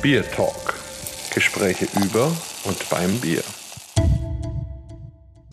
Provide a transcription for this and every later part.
Bier Talk. Gespräche über und beim Bier.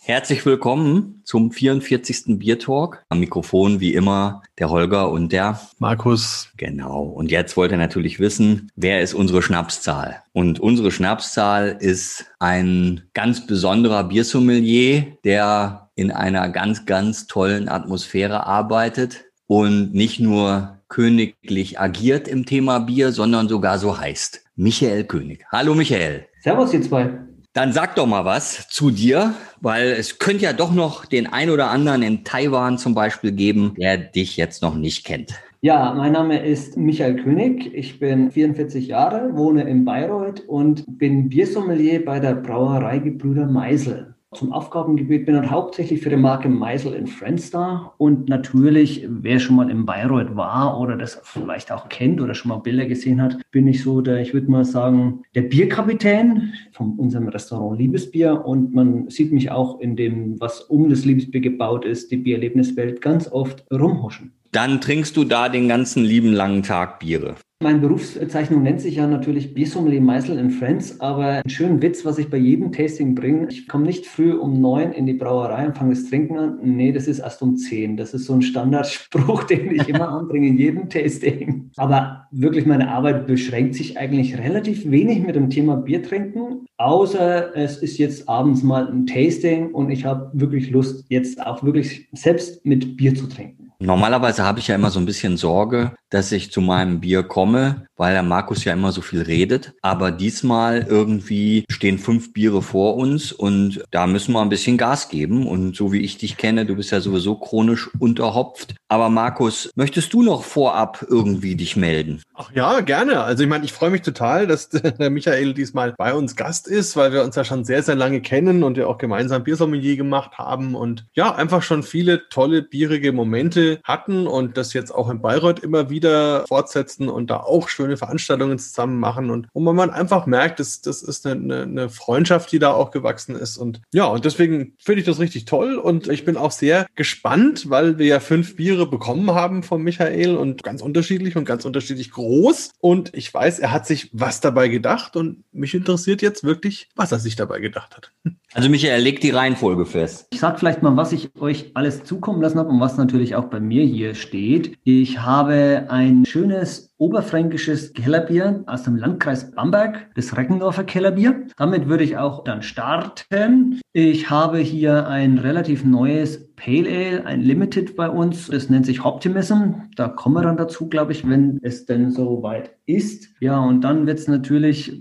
Herzlich willkommen zum 44. Bier Talk. Am Mikrofon wie immer der Holger und der Markus. Genau. Und jetzt wollt ihr natürlich wissen, wer ist unsere Schnapszahl? Und unsere Schnapszahl ist ein ganz besonderer Biersommelier, der in einer ganz, ganz tollen Atmosphäre arbeitet und nicht nur königlich agiert im Thema Bier, sondern sogar so heißt. Michael König. Hallo Michael. Servus, ihr zwei. Dann sag doch mal was zu dir, weil es könnte ja doch noch den ein oder anderen in Taiwan zum Beispiel geben, der dich jetzt noch nicht kennt. Ja, mein Name ist Michael König. Ich bin 44 Jahre, wohne in Bayreuth und bin Biersommelier bei der Brauerei Gebrüder Meisel zum Aufgabengebiet bin und hauptsächlich für die Marke Meisel in Friends da. Und natürlich, wer schon mal in Bayreuth war oder das vielleicht auch kennt oder schon mal Bilder gesehen hat, bin ich so der, ich würde mal sagen, der Bierkapitän von unserem Restaurant Liebesbier. Und man sieht mich auch in dem, was um das Liebesbier gebaut ist, die Biererlebniswelt, ganz oft rumhuschen. Dann trinkst du da den ganzen lieben langen Tag Biere. Meine Berufsbezeichnung nennt sich ja natürlich Biersommelier Meißel and Friends, aber einen schönen Witz, was ich bei jedem Tasting bringe. Ich komme nicht früh um neun in die Brauerei und fange das Trinken an. Nee, das ist erst um zehn. Das ist so ein Standardspruch, den ich immer anbringe in jedem Tasting. Aber wirklich meine Arbeit beschränkt sich eigentlich relativ wenig mit dem Thema Bier trinken, außer es ist jetzt abends mal ein Tasting und ich habe wirklich Lust, jetzt auch wirklich selbst mit Bier zu trinken. Normalerweise habe ich ja immer so ein bisschen Sorge, dass ich zu meinem Bier komme, weil der Markus ja immer so viel redet. Aber diesmal irgendwie stehen fünf Biere vor uns und da müssen wir ein bisschen Gas geben. Und so wie ich dich kenne, du bist ja sowieso chronisch unterhopft. Aber Markus, möchtest du noch vorab irgendwie dich melden? Ach ja, gerne. Also ich meine, ich freue mich total, dass der Michael diesmal bei uns Gast ist, weil wir uns ja schon sehr, sehr lange kennen und ja auch gemeinsam Biersommelier gemacht haben und ja, einfach schon viele tolle bierige Momente hatten und das jetzt auch in Bayreuth immer wieder fortsetzen und da auch schöne Veranstaltungen zusammen machen und wo man einfach merkt, das, das ist eine, eine Freundschaft, die da auch gewachsen ist und ja, und deswegen finde ich das richtig toll und ich bin auch sehr gespannt, weil wir ja fünf Biere bekommen haben von Michael und ganz unterschiedlich und ganz unterschiedlich groß und ich weiß, er hat sich was dabei gedacht und mich interessiert jetzt wirklich, was er sich dabei gedacht hat. Also Michael, legt die Reihenfolge fest. Ich sage vielleicht mal, was ich euch alles zukommen lassen habe und was natürlich auch bei mir hier steht. Ich habe ein schönes oberfränkisches Kellerbier aus dem Landkreis Bamberg, das Reckendorfer Kellerbier. Damit würde ich auch dann starten. Ich habe hier ein relativ neues Pale Ale, ein Limited bei uns. Das nennt sich Optimism. Da kommen wir dann dazu, glaube ich, wenn es denn so weit ist. Ja, und dann wird es natürlich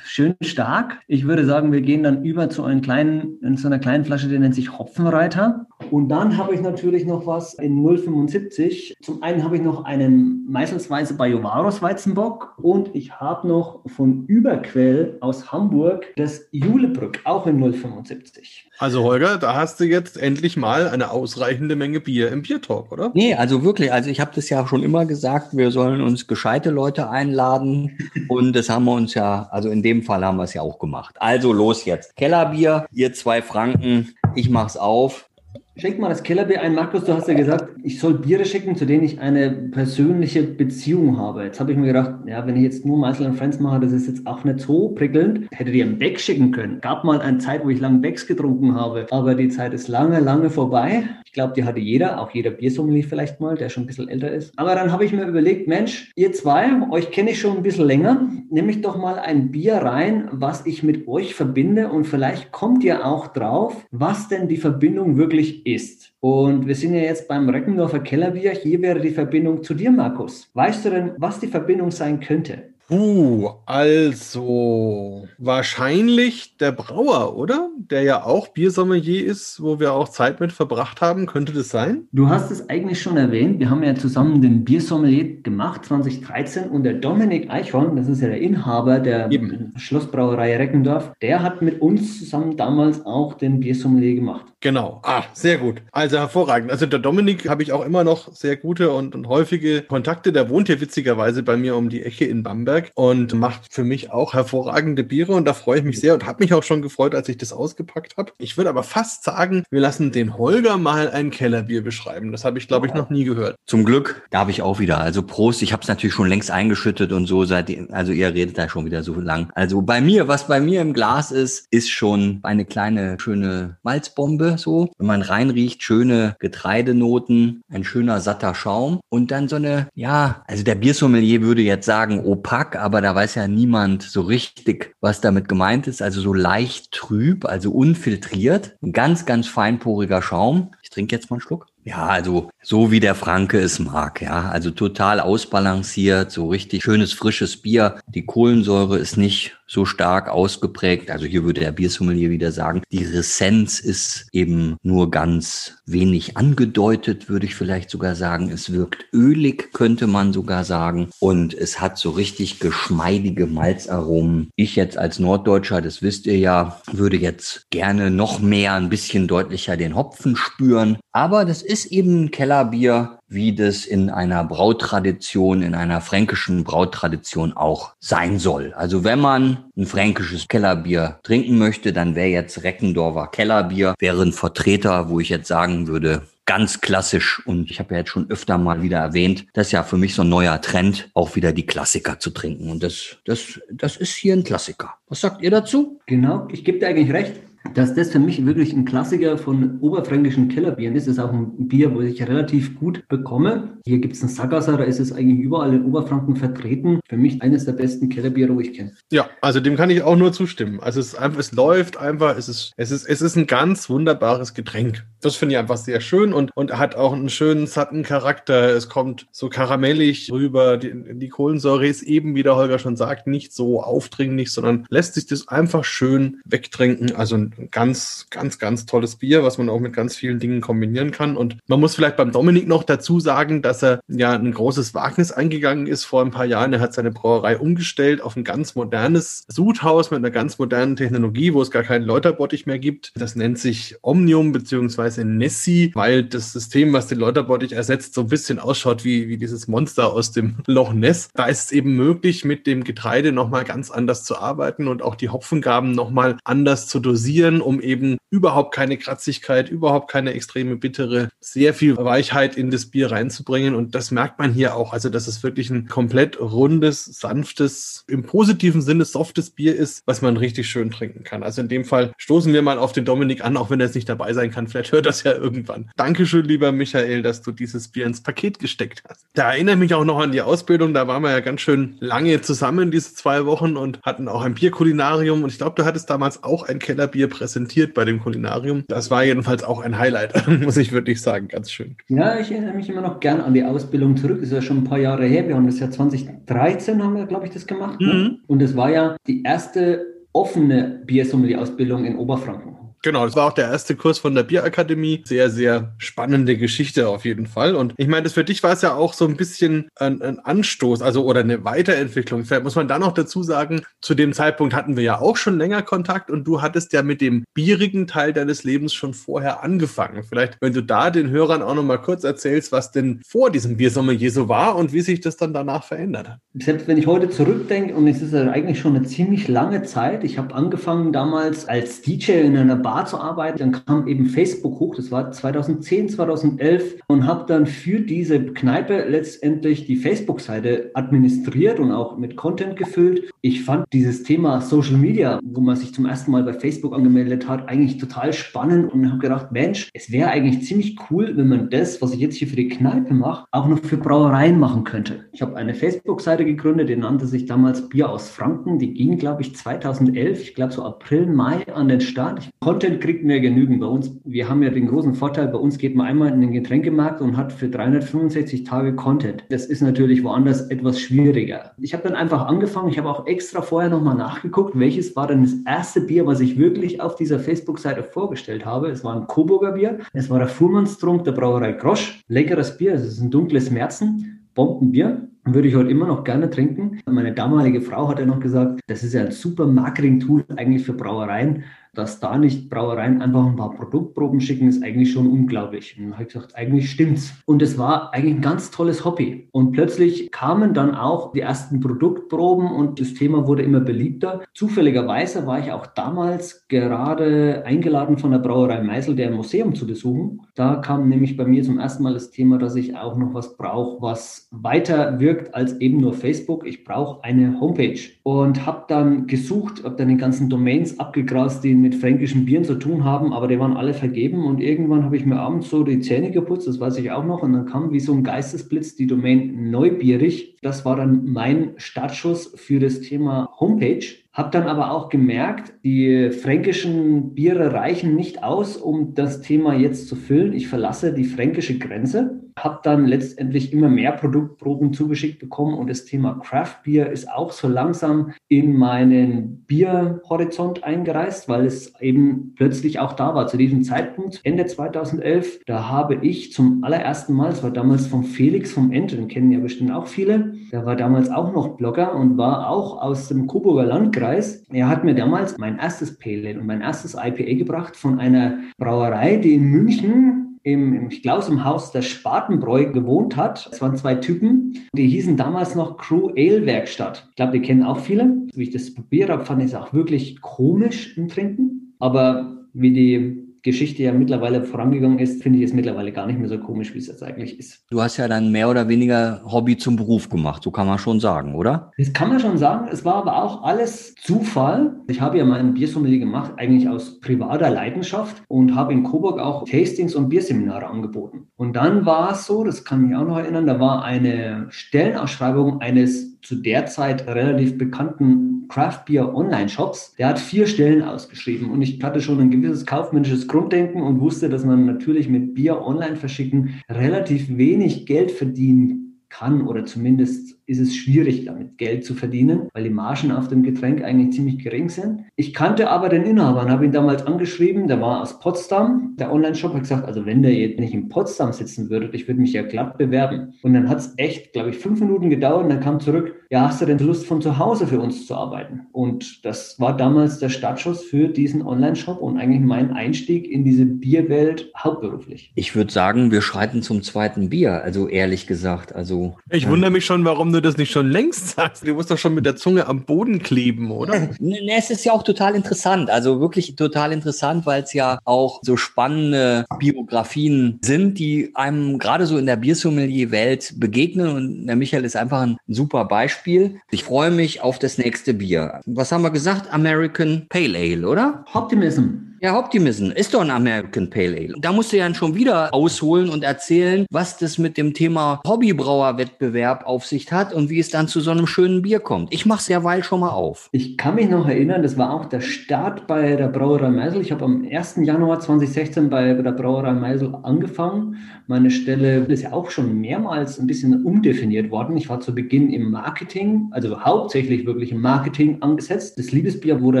schön stark. Ich würde sagen, wir gehen dann über zu einem kleinen, in so einer kleinen Flasche, die nennt sich Hopfenreiter. Und dann habe ich natürlich noch was in 075. Zum einen habe ich noch einen Meißelsweise Bajovaros Weizenbock und ich habe noch von Überquell aus Hamburg das Julebrück, auch in 075. Also Holger, da hast du jetzt endlich mal eine ausreichende Menge Bier im Biertalk, oder? Nee, also wirklich, also ich habe das ja schon immer gesagt, wir sollen uns gescheite Leute einladen und das haben wir uns ja, also in dem Fall haben wir es ja auch gemacht. Also los jetzt. Kellerbier, ihr zwei Franken, ich mach's auf. Schenk mal das Kellerbier ein. Markus, du hast ja gesagt, ich soll Biere schicken, zu denen ich eine persönliche Beziehung habe. Jetzt habe ich mir gedacht, ja, wenn ich jetzt nur Meißel und Friends mache, das ist jetzt auch nicht so prickelnd. Hättet ihr einen Beck schicken können. Gab mal eine Zeit, wo ich lange Becks getrunken habe, aber die Zeit ist lange, lange vorbei. Ich glaube, die hatte jeder, auch jeder Biersommelier vielleicht mal, der schon ein bisschen älter ist. Aber dann habe ich mir überlegt, Mensch, ihr zwei, euch kenne ich schon ein bisschen länger, nehme ich doch mal ein Bier rein, was ich mit euch verbinde und vielleicht kommt ihr auch drauf, was denn die Verbindung wirklich ist. Und wir sind ja jetzt beim Reckendorfer Kellerbier. Hier wäre die Verbindung zu dir, Markus. Weißt du denn, was die Verbindung sein könnte? Uh, also wahrscheinlich der Brauer, oder? Der ja auch Biersommelier ist, wo wir auch Zeit mit verbracht haben. Könnte das sein? Du hast es eigentlich schon erwähnt. Wir haben ja zusammen den Biersommelier gemacht 2013 und der Dominik Eichhorn, das ist ja der Inhaber der Eben. Schlossbrauerei Reckendorf, der hat mit uns zusammen damals auch den Biersommelier gemacht. Genau. Ah, sehr gut. Also hervorragend. Also der Dominik habe ich auch immer noch sehr gute und, und häufige Kontakte. Der wohnt hier witzigerweise bei mir um die Ecke in Bamberg. Und macht für mich auch hervorragende Biere und da freue ich mich sehr und habe mich auch schon gefreut, als ich das ausgepackt habe. Ich würde aber fast sagen, wir lassen den Holger mal ein Kellerbier beschreiben. Das habe ich, glaube ich, noch nie gehört. Zum Glück darf ich auch wieder. Also Prost, ich habe es natürlich schon längst eingeschüttet und so seit, also ihr redet da schon wieder so lang. Also bei mir, was bei mir im Glas ist, ist schon eine kleine, schöne Malzbombe so. Wenn man reinriecht, schöne Getreidenoten, ein schöner satter Schaum und dann so eine, ja, also der Biersommelier würde jetzt sagen opak, aber da weiß ja niemand so richtig, was damit gemeint ist. Also so leicht trüb, also unfiltriert. Ein ganz, ganz feinporiger Schaum. Ich trinke jetzt mal einen Schluck. Ja, also so wie der Franke es mag, ja. Also total ausbalanciert, so richtig schönes, frisches Bier. Die Kohlensäure ist nicht so stark ausgeprägt. Also hier würde der Biersommelier wieder sagen, die Ressenz ist eben nur ganz wenig angedeutet, würde ich vielleicht sogar sagen. Es wirkt ölig, könnte man sogar sagen. Und es hat so richtig geschmeidige Malzaromen. Ich jetzt als Norddeutscher, das wisst ihr ja, würde jetzt gerne noch mehr, ein bisschen deutlicher den Hopfen spüren. Aber das ist eben ein Kellerbier, wie das in einer Brautradition, in einer fränkischen Brautradition auch sein soll. Also wenn man ein fränkisches Kellerbier trinken möchte, dann wäre jetzt Reckendorfer Kellerbier, wäre ein Vertreter, wo ich jetzt sagen würde, ganz klassisch. Und ich habe ja jetzt schon öfter mal wieder erwähnt, das ist ja für mich so ein neuer Trend, auch wieder die Klassiker zu trinken. Und das, das, das ist hier ein Klassiker. Was sagt ihr dazu? Genau, ich gebe dir eigentlich recht dass das für mich wirklich ein Klassiker von oberfränkischen Kellerbieren ist. Das ist auch ein Bier, wo ich relativ gut bekomme. Hier gibt es einen Sagasser, da ist es eigentlich überall in Oberfranken vertreten. Für mich eines der besten Kellerbiere, wo ich kenne. Ja, also dem kann ich auch nur zustimmen. Also es, einfach, es läuft einfach, es ist, es, ist, es ist ein ganz wunderbares Getränk. Das finde ich einfach sehr schön und, und hat auch einen schönen, satten Charakter. Es kommt so karamellig rüber. Die, die Kohlensäure ist eben, wie der Holger schon sagt, nicht so aufdringlich, sondern lässt sich das einfach schön wegtrinken. Also ein ganz, ganz, ganz tolles Bier, was man auch mit ganz vielen Dingen kombinieren kann. Und man muss vielleicht beim Dominik noch dazu sagen, dass er ja ein großes Wagnis eingegangen ist vor ein paar Jahren. Er hat seine Brauerei umgestellt auf ein ganz modernes Sudhaus mit einer ganz modernen Technologie, wo es gar keinen Läuterbottich mehr gibt. Das nennt sich Omnium beziehungsweise Nessie, weil das System, was den Läuterbottich ersetzt, so ein bisschen ausschaut wie, wie dieses Monster aus dem Loch Ness. Da ist es eben möglich, mit dem Getreide nochmal ganz anders zu arbeiten und auch die Hopfengaben nochmal anders zu dosieren reduzieren, um eben überhaupt keine Kratzigkeit, überhaupt keine extreme bittere, sehr viel Weichheit in das Bier reinzubringen. Und das merkt man hier auch. Also, dass es wirklich ein komplett rundes, sanftes, im positiven Sinne softes Bier ist, was man richtig schön trinken kann. Also in dem Fall stoßen wir mal auf den Dominik an, auch wenn er jetzt nicht dabei sein kann. Vielleicht hört das ja irgendwann. Dankeschön, lieber Michael, dass du dieses Bier ins Paket gesteckt hast. Da erinnere ich mich auch noch an die Ausbildung. Da waren wir ja ganz schön lange zusammen, diese zwei Wochen und hatten auch ein Bierkulinarium. Und ich glaube, du hattest damals auch ein Kellerbier präsentiert bei dem Kulinarium. Das war jedenfalls auch ein Highlight, muss ich wirklich sagen. Ganz schön. Ja, ich erinnere mich immer noch gern an die Ausbildung zurück. Das ist ja schon ein paar Jahre her. Wir haben das ja 2013 haben wir, glaube ich, das gemacht. Ne? Mhm. Und es war ja die erste offene Biersommelier-Ausbildung in Oberfranken. Genau, das war auch der erste Kurs von der Bierakademie. Sehr, sehr spannende Geschichte auf jeden Fall. Und ich meine, das für dich war es ja auch so ein bisschen ein, ein, Anstoß, also oder eine Weiterentwicklung. Vielleicht muss man da noch dazu sagen, zu dem Zeitpunkt hatten wir ja auch schon länger Kontakt und du hattest ja mit dem bierigen Teil deines Lebens schon vorher angefangen. Vielleicht, wenn du da den Hörern auch noch mal kurz erzählst, was denn vor diesem Biersommelier so war und wie sich das dann danach verändert hat. Selbst wenn ich heute zurückdenke, und es ist ja eigentlich schon eine ziemlich lange Zeit, ich habe angefangen damals als DJ in einer Bar Bar zu arbeiten. Dann kam eben Facebook hoch, das war 2010, 2011 und habe dann für diese Kneipe letztendlich die Facebook-Seite administriert und auch mit Content gefüllt. Ich fand dieses Thema Social Media, wo man sich zum ersten Mal bei Facebook angemeldet hat, eigentlich total spannend und habe gedacht, Mensch, es wäre eigentlich ziemlich cool, wenn man das, was ich jetzt hier für die Kneipe mache, auch noch für Brauereien machen könnte. Ich habe eine Facebook-Seite gegründet, die nannte sich damals Bier aus Franken. Die ging, glaube ich, 2011, ich glaube so April, Mai an den Start. Ich konnte Content kriegt mir genügend bei uns. Wir haben ja den großen Vorteil, bei uns geht man einmal in den Getränkemarkt und hat für 365 Tage Content. Das ist natürlich woanders etwas schwieriger. Ich habe dann einfach angefangen, ich habe auch extra vorher nochmal nachgeguckt, welches war denn das erste Bier, was ich wirklich auf dieser Facebook-Seite vorgestellt habe. Es war ein Coburger Bier, es war der Fuhrmannstrunk der Brauerei Grosch. Leckeres Bier, es ist ein dunkles Märzen, Bombenbier würde ich heute immer noch gerne trinken. Meine damalige Frau hat ja noch gesagt, das ist ja ein super Marketing-Tool eigentlich für Brauereien. Dass da nicht Brauereien einfach ein paar Produktproben schicken, ist eigentlich schon unglaublich. Und dann habe ich gesagt, eigentlich stimmt's. Und es war eigentlich ein ganz tolles Hobby. Und plötzlich kamen dann auch die ersten Produktproben und das Thema wurde immer beliebter. Zufälligerweise war ich auch damals gerade eingeladen von der Brauerei Meisel, der Museum zu besuchen. Da kam nämlich bei mir zum ersten Mal das Thema, dass ich auch noch was brauche, was weiter wirkt als eben nur Facebook. Ich brauche eine Homepage und habe dann gesucht, habe dann die ganzen Domains abgegrast, die mit fränkischen Bieren zu tun haben, aber die waren alle vergeben und irgendwann habe ich mir abends so die Zähne geputzt, das weiß ich auch noch, und dann kam wie so ein Geistesblitz die Domain Neubierig. Das war dann mein Startschuss für das Thema Homepage. Habe dann aber auch gemerkt, die fränkischen Biere reichen nicht aus, um das Thema jetzt zu füllen. Ich verlasse die fränkische Grenze habe dann letztendlich immer mehr Produktproben zugeschickt bekommen und das Thema Craft Beer ist auch so langsam in meinen Bierhorizont eingereist, weil es eben plötzlich auch da war. Zu diesem Zeitpunkt, Ende 2011, da habe ich zum allerersten Mal, es war damals von Felix vom Ente, den kennen ja bestimmt auch viele, der war damals auch noch Blogger und war auch aus dem Coburger Landkreis. Er hat mir damals mein erstes Pale Ale und mein erstes IPA gebracht von einer Brauerei, die in München im, im ich glaube, im Haus der Spatenbräu gewohnt hat. Es waren zwei Typen, die hießen damals noch Crew Ale Werkstatt. Ich glaube, die kennen auch viele. Wie ich das probiert habe, fand ich es auch wirklich komisch im Trinken. Aber wie die Geschichte ja mittlerweile vorangegangen ist, finde ich es mittlerweile gar nicht mehr so komisch, wie es jetzt eigentlich ist. Du hast ja dann mehr oder weniger Hobby zum Beruf gemacht, so kann man schon sagen, oder? Das kann man schon sagen. Es war aber auch alles Zufall. Ich habe ja mein Biersommelier gemacht, eigentlich aus privater Leidenschaft und habe in Coburg auch Tastings und Bierseminare angeboten. Und dann war es so, das kann mich auch noch erinnern, da war eine Stellenausschreibung eines zu der Zeit relativ bekannten Craft Beer Online Shops. Der hat vier Stellen ausgeschrieben und ich hatte schon ein gewisses kaufmännisches Grunddenken und wusste, dass man natürlich mit Bier online verschicken relativ wenig Geld verdienen kann oder zumindest ist es schwierig, damit Geld zu verdienen, weil die Margen auf dem Getränk eigentlich ziemlich gering sind. Ich kannte aber den Inhaber und habe ihn damals angeschrieben, der war aus Potsdam. Der Online-Shop hat gesagt, also wenn der jetzt nicht in Potsdam sitzen würde, ich würde mich ja glatt bewerben. Und dann hat es echt, glaube ich, fünf Minuten gedauert und dann kam zurück, ja, hast du denn Lust von zu Hause für uns zu arbeiten? Und das war damals der Startschuss für diesen Online-Shop und eigentlich mein Einstieg in diese Bierwelt hauptberuflich. Ich würde sagen, wir schreiten zum zweiten Bier, also ehrlich gesagt. Also, ich wundere mich schon, warum du das nicht schon längst sagst? Du musst doch schon mit der Zunge am Boden kleben, oder? Ne, es ist ja auch total interessant. Also wirklich total interessant, weil es ja auch so spannende Biografien sind, die einem gerade so in der Biersommelier-Welt begegnen. Und der Michael ist einfach ein super Beispiel. Ich freue mich auf das nächste Bier. Was haben wir gesagt? American Pale Ale, oder? Optimism. Ja, Optimism ist doch ein American Pale Ale. Da musst du ja schon wieder ausholen und erzählen, was das mit dem Thema Hobbybrauerwettbewerb auf sich hat und wie es dann zu so einem schönen Bier kommt. Ich mache es ja weil schon mal auf. Ich kann mich noch erinnern, das war auch der Start bei der Brauerei Meisel. Ich habe am 1. Januar 2016 bei der Brauerei Meisel angefangen. Meine Stelle ist ja auch schon mehrmals ein bisschen umdefiniert worden. Ich war zu Beginn im Marketing, also hauptsächlich wirklich im Marketing angesetzt. Das Liebesbier wurde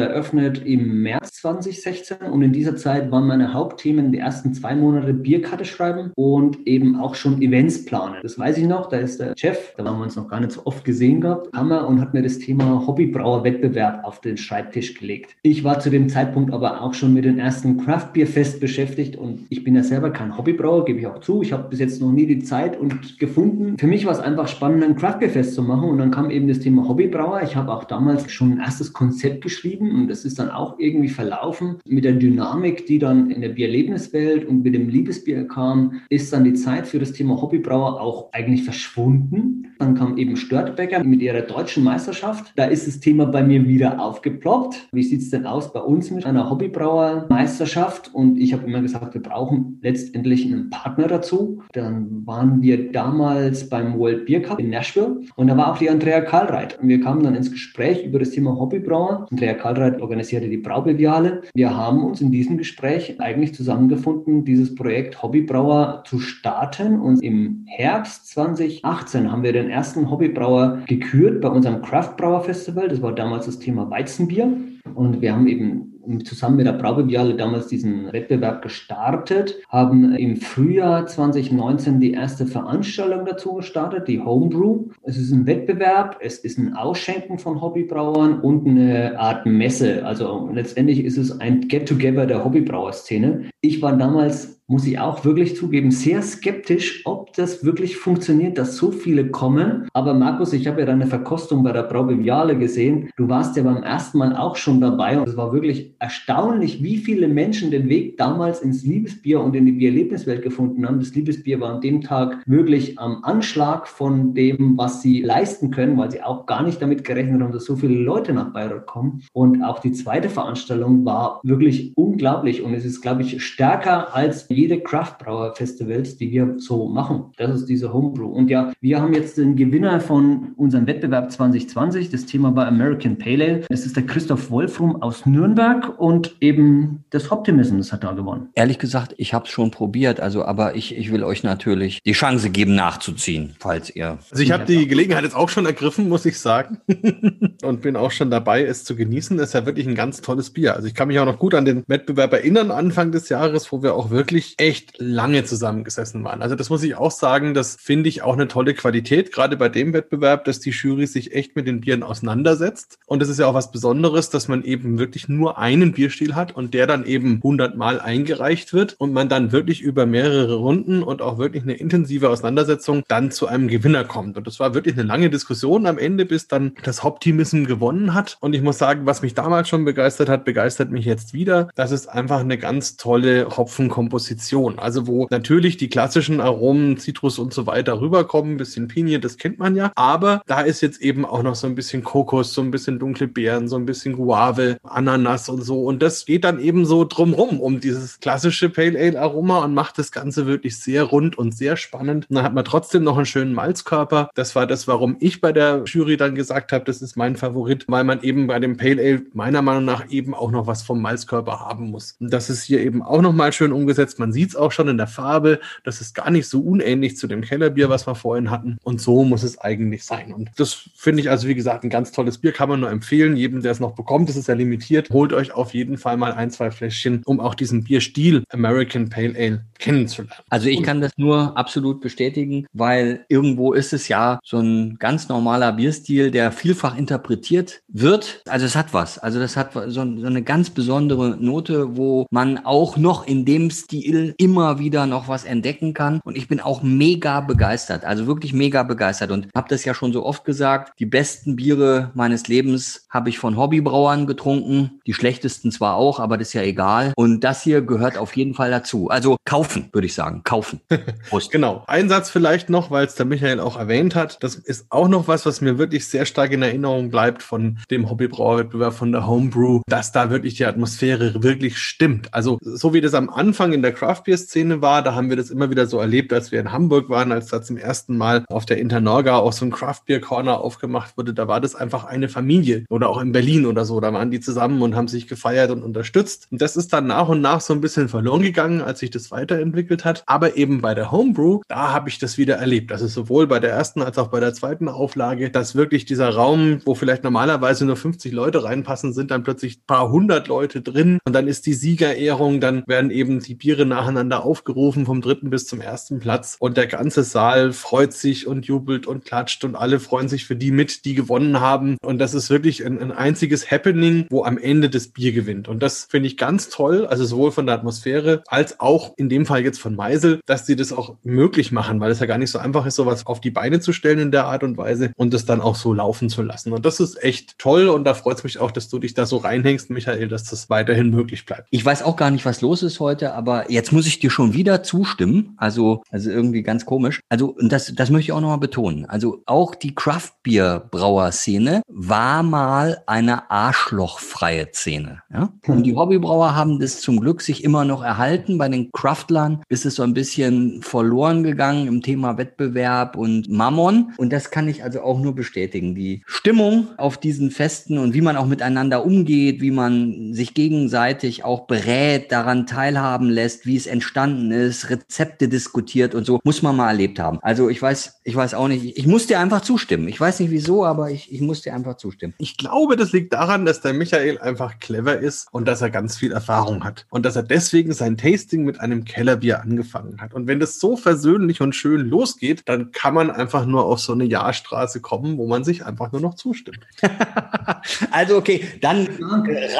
eröffnet im März 2016 und in dieser Zeit waren meine Hauptthemen die ersten zwei Monate Bierkarte schreiben und eben auch schon Events planen. Das weiß ich noch, da ist der Chef, da haben wir uns noch gar nicht so oft gesehen gehabt, Hammer und hat mir das Thema Hobbybrauerwettbewerb auf den Schreibtisch gelegt. Ich war zu dem Zeitpunkt aber auch schon mit den ersten Craft Beer Fest beschäftigt und ich bin ja selber kein Hobbybrauer, gebe ich auch zu. Ich habe bis jetzt noch nie die Zeit und gefunden. Für mich war es einfach spannend, ein Craft Beer Fest zu machen und dann kam eben das Thema Hobbybrauer. Ich habe auch damals schon ein erstes Konzept geschrieben und das ist dann auch irgendwie verlaufen mit der Dynamik, die dann in der Bierlebniswelt und mit dem Liebesbier kam, ist dann die Zeit für das Thema Hobbybrauer auch eigentlich verschwunden. Dann kam eben Störtbecker mit ihrer deutschen Meisterschaft. Da ist das Thema bei mir wieder aufgeploppt. Wie sieht es denn aus bei uns mit einer Hobbybrauermeisterschaft? Und ich habe immer gesagt, wir brauchen letztendlich einen Partner dazu. Dann waren wir damals beim World Beer Cup in Nashville und da war auch die Andrea Karlreit. Und wir kamen dann ins Gespräch über das Thema Hobbybrauer. Andrea Karlreit organisierte die Braubeviale. Wir haben uns in diesem Gespräch eigentlich zusammengefunden, dieses Projekt Hobbybrauer zu starten. Und im Herbst 2018 haben wir den ersten Hobbybrauer gekürt bei unserem Craft Brauer Festival. Das war damals das Thema Weizenbier. Und wir haben eben zusammen mit der Braubeviale damals diesen Wettbewerb gestartet, haben im Frühjahr 2019 die erste Veranstaltung dazu gestartet, die Homebrew. Es ist ein Wettbewerb, es ist ein Ausschenken von Hobbybrauern und eine Art Messe. Also letztendlich ist es ein Get-Together der Hobbybrauerszene. Ich war damals muss ich auch wirklich zugeben, sehr skeptisch, ob das wirklich funktioniert, dass so viele kommen. Aber Markus, ich habe ja deine Verkostung bei der Braubeviale gesehen. Du warst ja beim ersten Mal auch schon dabei und es war wirklich erstaunlich, wie viele Menschen den Weg damals ins Liebesbier und in die Bierlebniswelt gefunden haben. Das Liebesbier war an dem Tag wirklich am Anschlag von dem, was sie leisten können, weil sie auch gar nicht damit gerechnet haben, dass so viele Leute nach Bayreuth kommen. Und auch die zweite Veranstaltung war wirklich unglaublich und es ist, glaube ich, stärker als jede Craftbrauer-Festivals, die wir so machen. Das ist diese Homebrew. Und ja, wir haben jetzt den Gewinner von unserem Wettbewerb 2020. Das Thema war American Pale Ale. Das ist der Christoph Wolfrum aus Nürnberg und eben das Optimism, das hat da gewonnen. Ehrlich gesagt, ich habe es schon probiert, also aber ich, ich will euch natürlich die Chance geben, nachzuziehen, falls ihr. Also ich habe die Gelegenheit jetzt auch schon ergriffen, muss ich sagen. und bin auch schon dabei, es zu genießen. Es ist ja wirklich ein ganz tolles Bier. Also ich kann mich auch noch gut an den Wettbewerb erinnern, Anfang des Jahres, wo wir auch wirklich echt lange zusammengesessen waren. Also das muss ich auch sagen, das finde ich auch eine tolle Qualität, gerade bei dem Wettbewerb, dass die Jury sich echt mit den Bieren auseinandersetzt. Und das ist ja auch was Besonderes, dass man eben wirklich nur einen Bierstil hat und der dann eben hundertmal eingereicht wird und man dann wirklich über mehrere Runden und auch wirklich eine intensive Auseinandersetzung dann zu einem Gewinner kommt. Und das war wirklich eine lange Diskussion am Ende, bis dann das Optimism gewonnen hat. Und ich muss sagen, was mich damals schon begeistert hat, begeistert mich jetzt wieder. Das ist einfach eine ganz tolle Hopfenkomposition Tradition. Also wo natürlich die klassischen Aromen, Zitrus und so weiter rüberkommen, ein bisschen Pinie, das kennt man ja. Aber da ist jetzt eben auch noch so ein bisschen Kokos, so ein bisschen dunkle Beeren, so ein bisschen Guave, Ananas und so. Und das geht dann eben so drumrum um dieses klassische Pale Ale Aroma und macht das Ganze wirklich sehr rund und sehr spannend. Und dann hat man trotzdem noch einen schönen Malzkörper. Das war das, warum ich bei der Jury dann gesagt habe, das ist mein Favorit, weil man eben bei dem Pale Ale meiner Meinung nach eben auch noch was vom Malzkörper haben muss. Und das ist hier eben auch noch mal schön umgesetzt. Man sieht sieht es auch schon in der Farbe. Das ist gar nicht so unähnlich zu dem Kellerbier, was wir vorhin hatten. Und so muss es eigentlich sein. Und das finde ich also, wie gesagt, ein ganz tolles Bier. Kann man nur empfehlen. Jedem, der es noch bekommt, das ist ja limitiert. Holt euch auf jeden Fall mal ein, zwei Fläschchen, um auch diesen Bierstil American Pale Ale kennenzulernen. Also ich kann das nur absolut bestätigen, weil irgendwo ist es ja so ein ganz normaler Bierstil, der vielfach interpretiert wird. Also es hat was. Also das hat so, eine ganz besondere Note, wo man auch noch in dem Stil immer wieder noch was entdecken kann. Und ich bin auch mega begeistert, also wirklich mega begeistert. Und habe das ja schon so oft gesagt, die besten Biere meines Lebens habe ich von Hobbybrauern getrunken. Die schlechtesten zwar auch, aber das ist ja egal. Und das hier gehört auf jeden Fall dazu. Also kaufen, würde ich sagen. Kaufen. genau. Ein Satz vielleicht noch, weil es der Michael auch erwähnt hat. Das ist auch noch was, was mir wirklich sehr stark in Erinnerung bleibt von dem Hobbybrauerwettbewerb von der Homebrew, dass da wirklich die Atmosphäre wirklich stimmt. Also so wie das am Anfang in der Craft Craftbeer-Szene war. Da haben wir das immer wieder so erlebt, als wir in Hamburg waren, als da zum ersten Mal auf der Internorga auch so ein Craftbeer-Corner aufgemacht wurde. Da war das einfach eine Familie oder auch in Berlin oder so. Da waren die zusammen und haben sich gefeiert und unterstützt. Und das ist dann nach und nach so ein bisschen verloren gegangen, als sich das weiterentwickelt hat. Aber eben bei der Homebrew, da habe ich das wieder erlebt. Das ist sowohl bei der ersten als auch bei der zweiten Auflage, dass wirklich dieser Raum, wo vielleicht normalerweise nur 50 Leute reinpassen, sind dann plötzlich ein paar hundert Leute drin. Und dann ist die Siegerehrung, dann werden eben die Biere nacheinander aufgerufen vom dritten bis zum ersten Platz. Und der ganze Saal freut sich und jubelt und klatscht und alle freuen sich für die mit, die gewonnen haben. Und das ist wirklich ein, ein einziges Happening, wo am Ende das Bier gewinnt. Und das finde ich ganz toll, also sowohl von der Atmosphäre als auch in dem Fall jetzt von Meisel, dass sie das auch möglich machen, weil es ja gar nicht so einfach ist, sowas auf die Beine zu stellen in der Art und Weise und das dann auch so laufen zu lassen. Und das ist echt toll und da freut es mich auch, dass du dich da so reinhängst, Michael, dass das weiterhin möglich bleibt. Ich weiß auch gar nicht, was los ist heute, aber jetzt muss ich dir schon wieder zustimmen. Also, also irgendwie ganz komisch. Also, und das, das möchte ich auch nochmal betonen. Also, auch die Craft-Bier-Brauer-Szene war mal eine arschlochfreie Szene. Ja? Und die Hobbybrauer haben das zum Glück sich immer noch erhalten. Bei den Craftlern ist es so ein bisschen verloren gegangen im Thema Wettbewerb und Mammon. Und das kann ich also auch nur bestätigen. Die Stimmung auf diesen Festen und wie man auch miteinander umgeht, wie man sich gegenseitig auch berät, daran teilhaben lässt, wie es entstanden ist, Rezepte diskutiert und so, muss man mal erlebt haben. Also ich weiß, ich weiß auch nicht, ich muss dir einfach zustimmen. Ich weiß nicht wieso, aber ich, ich muss dir einfach zustimmen. Ich glaube, das liegt daran, dass der Michael einfach clever ist und dass er ganz viel Erfahrung hat. Und dass er deswegen sein Tasting mit einem Kellerbier angefangen hat. Und wenn das so versöhnlich und schön losgeht, dann kann man einfach nur auf so eine Jahrstraße kommen, wo man sich einfach nur noch zustimmt. also okay, dann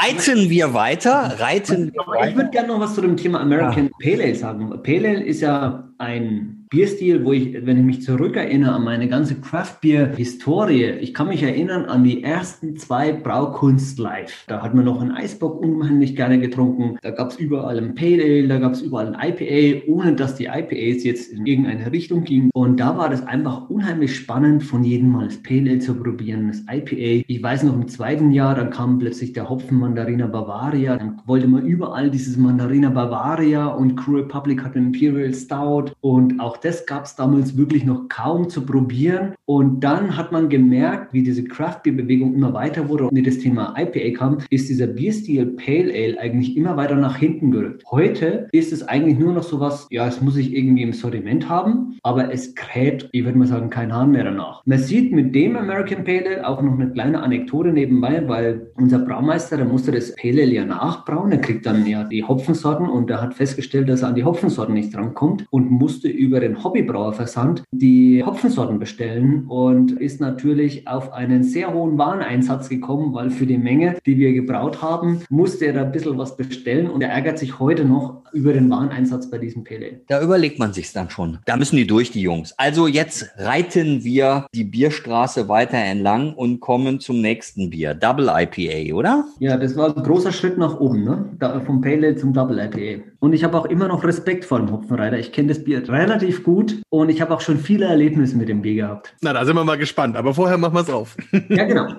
reiten wir weiter. Reiten wir weiter. Ich würde gerne noch was zu dem Thema American Pale Ale sagen. Pale Ale ist ja ein Bierstil, wo ich, wenn ich mich zurückerinnere an meine ganze Craft-Bier-Historie, ich kann mich erinnern an die ersten zwei Braukunst live. Da hat man noch einen Eisbock unheimlich gerne getrunken. Da gab es überall ein Pale Ale, da gab es überall ein IPA, ohne dass die IPAs jetzt in irgendeine Richtung gingen. Und da war das einfach unheimlich spannend, von jedem Mal das Pale Ale zu probieren, das IPA. Ich weiß noch, im zweiten Jahr, dann kam plötzlich der Hopfen Mandarina Bavaria. Dann wollte man überall dieses Mandarina Bavaria und Crew Republic hat Imperial Stout und auch das gab es damals wirklich noch kaum zu probieren. Und dann hat man gemerkt, wie diese Craft Beer Bewegung immer weiter wurde und das Thema IPA kam, ist dieser Bierstil Pale Ale eigentlich immer weiter nach hinten gerückt. Heute ist es eigentlich nur noch sowas, ja, es muss ich irgendwie im Sortiment haben, aber es kräht, ich würde mal sagen, kein Hahn mehr danach. Man sieht mit dem American Pale Ale auch noch eine kleine Anekdote nebenbei, weil unser Braumeister, der musste das Pale Ale ja nachbrauen, er kriegt dann ja die Hopfensorten und er hat festgestellt, dass er an die Hopfensorten nicht drankommt und musste über den Hobbybrauerversand die Hopfensorten bestellen und ist natürlich auf einen sehr hohen Wareneinsatz gekommen, weil für die Menge, die wir gebraut haben, musste er da ein bisschen was bestellen und er ärgert sich heute noch über den Wareneinsatz bei diesem Pele. Da überlegt man sich dann schon. Da müssen die durch, die Jungs. Also jetzt reiten wir die Bierstraße weiter entlang und kommen zum nächsten Bier. Double IPA, oder? Ja, das war ein großer Schritt nach oben, ne? Da, vom Pale zum Double IPA. Und ich habe auch immer noch Respekt vor dem Hopfenreiter. Ich kenne das Bier relativ gut und ich habe auch schon viele Erlebnisse mit dem Bier gehabt. Na, da sind wir mal gespannt. Aber vorher machen wir es auf. Ja, genau.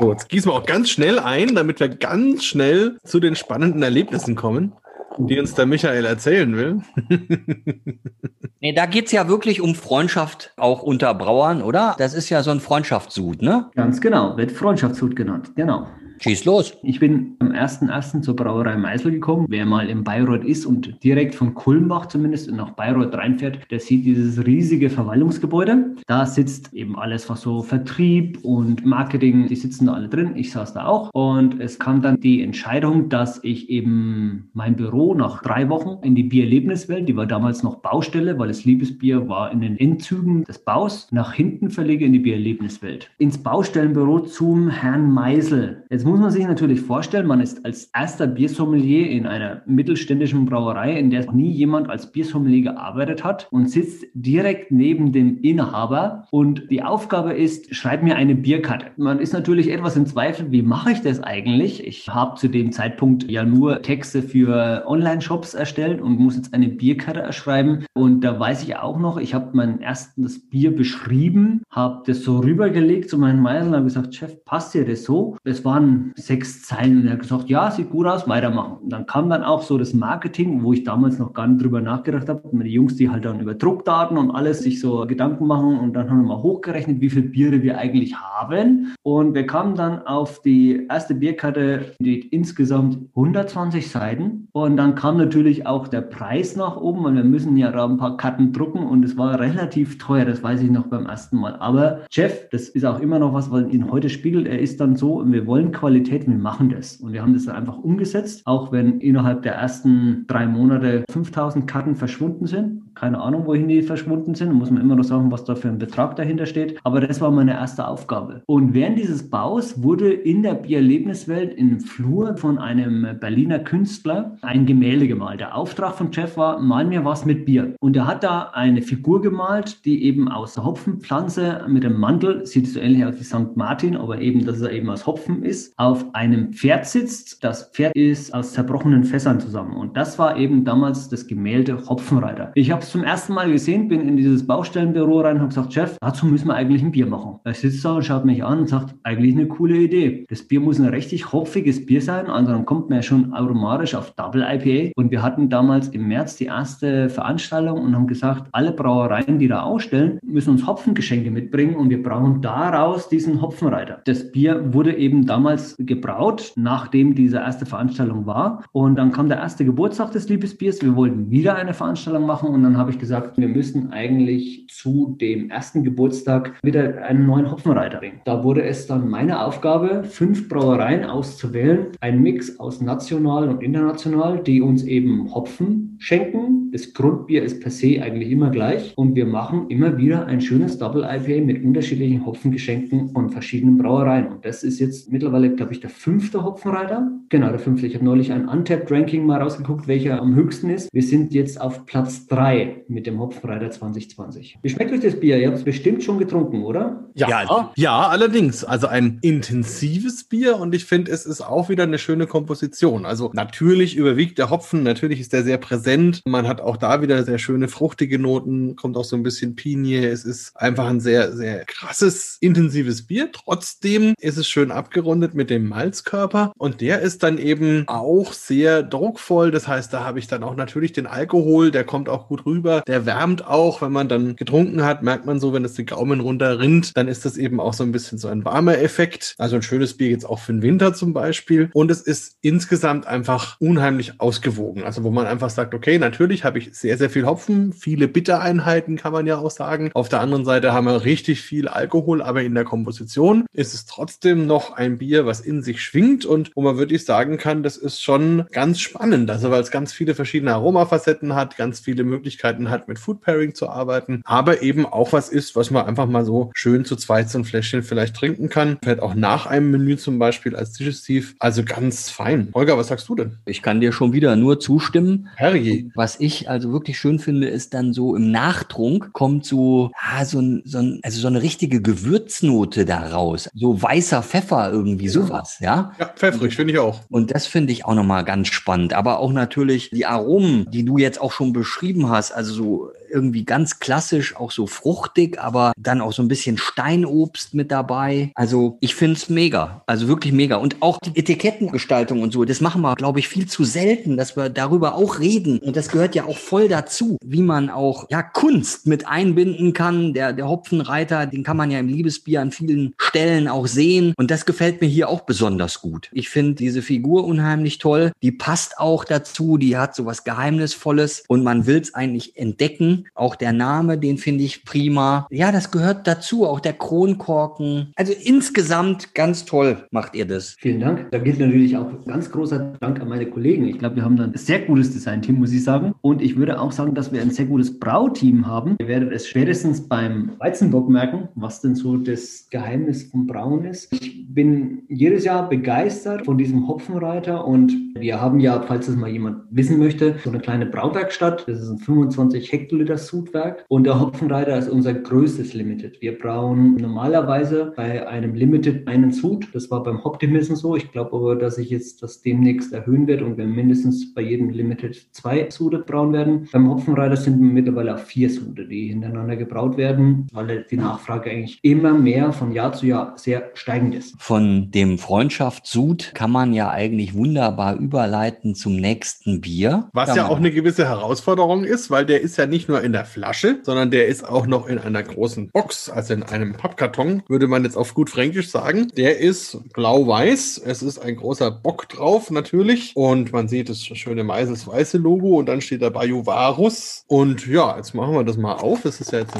So, jetzt gießen wir auch ganz schnell ein, damit wir ganz schnell zu den spannenden Erlebnissen kommen, die uns der Michael erzählen will. nee, da geht es ja wirklich um Freundschaft auch unter Brauern, oder? Das ist ja so ein Freundschaftssud, ne? Ganz genau, wird Freundschaftssud genannt, genau. Schieß los. Ich bin am 1.1. zur Brauerei Meisel gekommen. Wer mal in Bayreuth ist und direkt von Kulmbach zumindest nach Bayreuth reinfährt, der sieht dieses riesige Verwaltungsgebäude. Da sitzt eben alles, was so Vertrieb und Marketing, die sitzen da alle drin. Ich saß da auch. Und es kam dann die Entscheidung, dass ich eben mein Büro nach drei Wochen in die Bierlebniswelt, die war damals noch Baustelle, weil das Liebesbier war in den Endzügen des Baus, nach hinten verlege in die Bierlebniswelt. Ins Baustellenbüro zum Herrn Meisel. Jetzt muss man sich natürlich vorstellen, man ist als erster Biersommelier in einer mittelständischen Brauerei, in der nie jemand als Biersommelier gearbeitet hat und sitzt direkt neben dem Inhaber und die Aufgabe ist, schreib mir eine Bierkarte. Man ist natürlich etwas im Zweifel, wie mache ich das eigentlich? Ich habe zu dem Zeitpunkt ja nur Texte für Online-Shops erstellt und muss jetzt eine Bierkarte erschreiben und da weiß ich auch noch, ich habe mein erstes Bier beschrieben, habe das so rübergelegt zu meinem Meister und habe gesagt, Chef, passt dir das so? Es waren sechs Zeilen und er hat gesagt, ja, sieht gut aus, weitermachen. Und dann kam dann auch so das Marketing, wo ich damals noch gar nicht drüber nachgedacht habe. Die Jungs, die halt dann über Druckdaten und alles sich so Gedanken machen und dann haben wir mal hochgerechnet, wie viele Biere wir eigentlich haben. Und wir kamen dann auf die erste Bierkarte, die insgesamt 120 Seiten. Und dann kam natürlich auch der Preis nach oben, weil wir müssen ja da ein paar Karten drucken und es war relativ teuer, das weiß ich noch beim ersten Mal. Aber Jeff, das ist auch immer noch was, was ihn heute spiegelt. Er ist dann so, wir wollen Qualität wir machen das. Und wir haben das dann einfach umgesetzt, auch wenn innerhalb der ersten drei Monate 5000 Karten verschwunden sind. Keine Ahnung, wohin die verschwunden sind. Da muss man immer noch sagen, was da für ein Betrag dahinter steht. Aber das war meine erste Aufgabe. Und während dieses Baus wurde in der Biererlebniswelt im Flur von einem Berliner Künstler ein Gemälde gemalt. Der Auftrag von Jeff war, mal mir was mit Bier. Und er hat da eine Figur gemalt, die eben aus der Hopfenpflanze mit dem Mantel, sieht so ähnlich aus wie St. Martin, aber eben, dass er eben aus Hopfen ist, auf einem Pferd sitzt. Das Pferd ist aus zerbrochenen Fässern zusammen. Und das war eben damals das Gemälde Hopfenreiter. Ich habe es zum ersten Mal gesehen, bin in dieses Baustellenbüro rein und habe gesagt, Chef, dazu müssen wir eigentlich ein Bier machen. Er sitzt da und schaut mich an und sagt, eigentlich eine coole Idee. Das Bier muss ein richtig hopfiges Bier sein, also dann kommt man ja schon automatisch auf Double IPA. Und wir hatten damals im März die erste Veranstaltung und haben gesagt, alle Brauereien, die da ausstellen, müssen uns Hopfengeschenke mitbringen und wir brauchen daraus diesen Hopfenreiter. Das Bier wurde eben damals gebraut, nachdem diese erste Veranstaltung war. Und dann kam der erste Geburtstag des Liebesbiers. Wir wollten wieder eine Veranstaltung machen und dann habe ich gesagt, wir müssen eigentlich zu dem ersten Geburtstag wieder einen neuen Hopfenreiter bringen. Da wurde es dann meine Aufgabe, fünf Brauereien auszuwählen, ein Mix aus national und international, die uns eben Hopfen schenken. Das Grundbier ist per se eigentlich immer gleich und wir machen immer wieder ein schönes Double IPA mit unterschiedlichen Hopfengeschenken von verschiedenen Brauereien. Und das ist jetzt mittlerweile, glaube ich, der fünfte Hopfenreiter. Genau, der fünfte. Ich habe neulich ein Untapped Ranking mal rausgeguckt, welcher am höchsten ist. Wir sind jetzt auf Platz drei mit dem Hopfenreiter 2020. Wie schmeckt euch das Bier? Ihr habt es bestimmt schon getrunken, oder? Ja, ja, ja, allerdings. Also ein intensives Bier und ich finde, es ist auch wieder eine schöne Komposition. Also natürlich überwiegt der Hopfen, natürlich ist der sehr präsent. Man hat auch da wieder sehr schöne fruchtige Noten, kommt auch so ein bisschen Pinie. Es ist einfach ein sehr, sehr krasses, intensives Bier. Trotzdem ist es schön abgerundet mit dem Malzkörper und der ist dann eben auch sehr druckvoll. Das heißt, da habe ich dann auch natürlich den Alkohol, der kommt auch gut rüber. Der wärmt auch, wenn man dann getrunken hat, merkt man so, wenn es den Gaumen runterrinnt, dann ist das eben auch so ein bisschen so ein warmer Effekt. Also ein schönes Bier jetzt auch für den Winter zum Beispiel. Und es ist insgesamt einfach unheimlich ausgewogen. Also wo man einfach sagt, okay, natürlich habe ich sehr, sehr viel Hopfen, viele Bittereinheiten kann man ja auch sagen. Auf der anderen Seite haben wir richtig viel Alkohol, aber in der Komposition ist es trotzdem noch ein Bier, was in sich schwingt und wo man wirklich sagen kann, das ist schon ganz spannend. Also weil es ganz viele verschiedene Aromafacetten hat, ganz viele Möglichkeiten hat, mit Food Pairing zu arbeiten, aber eben auch was ist, was man einfach mal so schön zu zweit so ein Fläschchen vielleicht trinken kann. Vielleicht auch nach einem Menü zum Beispiel als Digestiv. Also ganz fein. Holger, was sagst du denn? Ich kann dir schon wieder nur zustimmen. Herrje. Was ich also wirklich schön finde, ist dann so im Nachtrunk kommt so, ah, so, ein, so, ein, also so eine richtige Gewürznote da raus. So weißer Pfeffer irgendwie, sowas, ja? Ja, pfeffrig, finde ich auch. Und das finde ich auch nochmal ganz spannend. Aber auch natürlich die Aromen, die du jetzt auch schon beschrieben hast, also so irgendwie ganz klassisch, auch so fruchtig, aber dann auch so ein bisschen Steinobst mit dabei. Also ich finde es mega. Also wirklich mega. Und auch die Etikettengestaltung und so, das machen wir, glaube ich, viel zu selten, dass wir darüber auch reden. Und das gehört ja auch voll dazu, wie man auch ja Kunst mit einbinden kann. Der, der Hopfenreiter, den kann man ja im Liebesbier an vielen Stellen auch sehen. Und das gefällt mir hier auch besonders gut. Ich finde diese Figur unheimlich toll. Die passt auch dazu. Die hat so was Geheimnisvolles und man will es eigentlich entdecken. Auch der Name, den finde ich prima. Ja, das gehört dazu. Auch der Kronkorken. Also insgesamt ganz toll macht ihr das. Vielen Dank. Da gilt natürlich auch ganz großer Dank an meine Kollegen. Ich glaube, wir haben da ein sehr gutes Design-Team, muss ich sagen. Und ich würde auch sagen, dass wir ein sehr gutes Brauteam haben. Ihr werdet es spätestens beim Weizenbock merken, was denn so das Geheimnis vom Brauen ist. Ich bin jedes Jahr begeistert von diesem Hopfenreiter und wir haben ja, falls das mal jemand wissen möchte, so eine kleine Brauwerkstatt. Das ist ein 25 Hektoliter Sudwerk und der Hopfenreiter ist unser größtes Limited. Wir brauen normalerweise bei einem Limited einen Sud. Das war beim Optimism so. Ich glaube aber, dass sich jetzt das demnächst erhöhen wird und wir mindestens bei jedem Limited zwei Sude brauen werden. Beim Hopfenreiter sind wir mittlerweile auf vier Sude, die hintereinander gebraut werden, weil die Nachfrage eigentlich immer mehr von Jahr zu Jahr sehr steigend ist. Von dem Freundschaftssud kann man ja eigentlich wunderbar überleiten zum nächsten Bier. Was ja man- auch eine gewisse Herausforderung ist, weil der ist ja nicht nur in der Flasche, sondern der ist auch noch in einer großen Box, also in einem Pappkarton, würde man jetzt auf gut Fränkisch sagen. Der ist blau-weiß. Es ist ein großer Bock drauf, natürlich. Und man sieht das schöne Meises weiße Logo und dann steht dabei Juvarus. Und ja, jetzt machen wir das mal auf. Das ist ja jetzt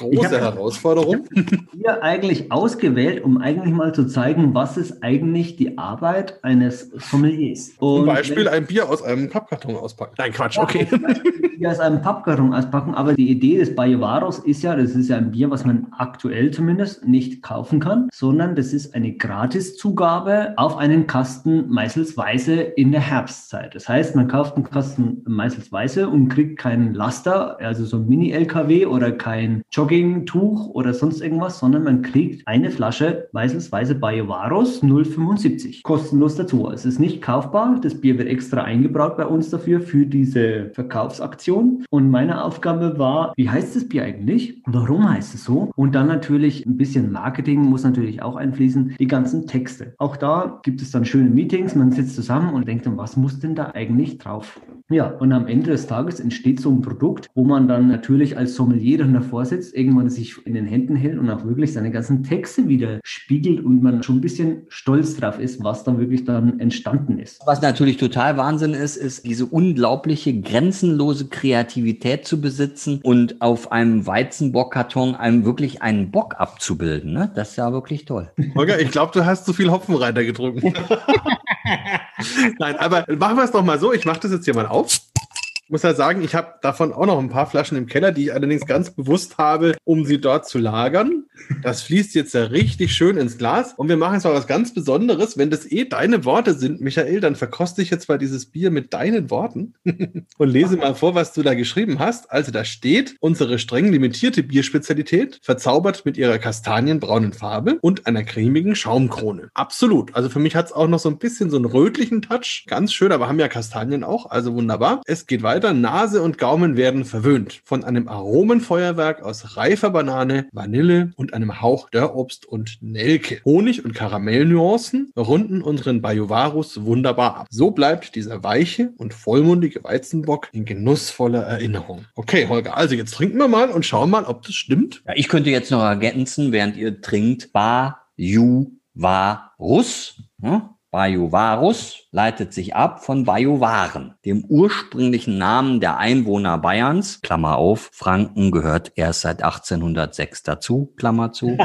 eine Ich große hab- Herausforderung. hier eigentlich ausgewählt, um eigentlich mal zu zeigen, was ist eigentlich die Arbeit eines Sommeliers. Zum Und Beispiel wenn- ein Bier aus einem Pappkarton auspacken. Nein, Quatsch, okay. Bier aus einem Pappkarton auspacken, aber die Idee des Bayevaros ist ja, das ist ja ein Bier, was man aktuell zumindest nicht kaufen kann, sondern das ist eine Gratiszugabe auf einen Kasten Meißels Weiße in der Herbstzeit. Das heißt, man kauft einen Kasten Meißels Weiße und kriegt keinen Laster, also so ein Mini-LKW oder kein Joggingtuch oder sonst irgendwas, sondern man kriegt eine Flasche Weißelsweise Bayovaros 075 kostenlos dazu. Es ist nicht kaufbar. Das Bier wird extra eingebraut bei uns dafür für diese Verkaufsaktion. Und meine Aufgabe war, wie heißt das Bier eigentlich? Warum heißt es so? Und dann natürlich ein bisschen Marketing muss natürlich auch einfließen, die ganzen Texte. Auch da gibt es dann schöne Meetings, man sitzt zusammen und denkt was muss denn da eigentlich drauf? Ja, und am Ende des Tages entsteht so ein Produkt, wo man dann natürlich als Sommelier dann davor sitzt, irgendwann sich in den Händen hält und auch wirklich seine ganzen Texte wieder spiegelt und man schon ein bisschen stolz drauf ist, was dann wirklich dann entstanden ist. Was natürlich total Wahnsinn ist, ist diese unglaubliche, grenzenlose Kreativität zu besitzen und auf einem Weizenbockkarton einem wirklich einen Bock abzubilden. Ne? Das ist ja wirklich toll. Holger, ich glaube, du hast zu viel Hopfenreiter getrunken. Nein, aber machen wir es doch mal so. Ich mache das jetzt hier mal auf muss ja sagen, ich habe davon auch noch ein paar Flaschen im Keller, die ich allerdings ganz bewusst habe, um sie dort zu lagern. Das fließt jetzt ja richtig schön ins Glas. Und wir machen jetzt mal was ganz Besonderes. Wenn das eh deine Worte sind, Michael, dann verkoste ich jetzt mal dieses Bier mit deinen Worten und lese mal vor, was du da geschrieben hast. Also da steht, unsere streng limitierte Bierspezialität, verzaubert mit ihrer kastanienbraunen Farbe und einer cremigen Schaumkrone. Absolut. Also für mich hat es auch noch so ein bisschen so einen rötlichen Touch. Ganz schön, aber haben ja Kastanien auch. Also wunderbar. Es geht weiter weiter. Nase und Gaumen werden verwöhnt von einem Aromenfeuerwerk aus reifer Banane, Vanille und einem Hauch Dörrobst und Nelke. Honig und Karamellnuancen runden unseren Bayovarus wunderbar ab. So bleibt dieser weiche und vollmundige Weizenbock in genussvoller Erinnerung. Okay, Holger, also jetzt trinken wir mal und schauen mal, ob das stimmt. Ja, ich könnte jetzt noch ergänzen, während ihr trinkt, Bajuvarus. Hm? Bajuvarus leitet sich ab von Bajuwaren, dem ursprünglichen Namen der Einwohner Bayerns, Klammer auf, Franken gehört erst seit 1806 dazu, Klammer zu,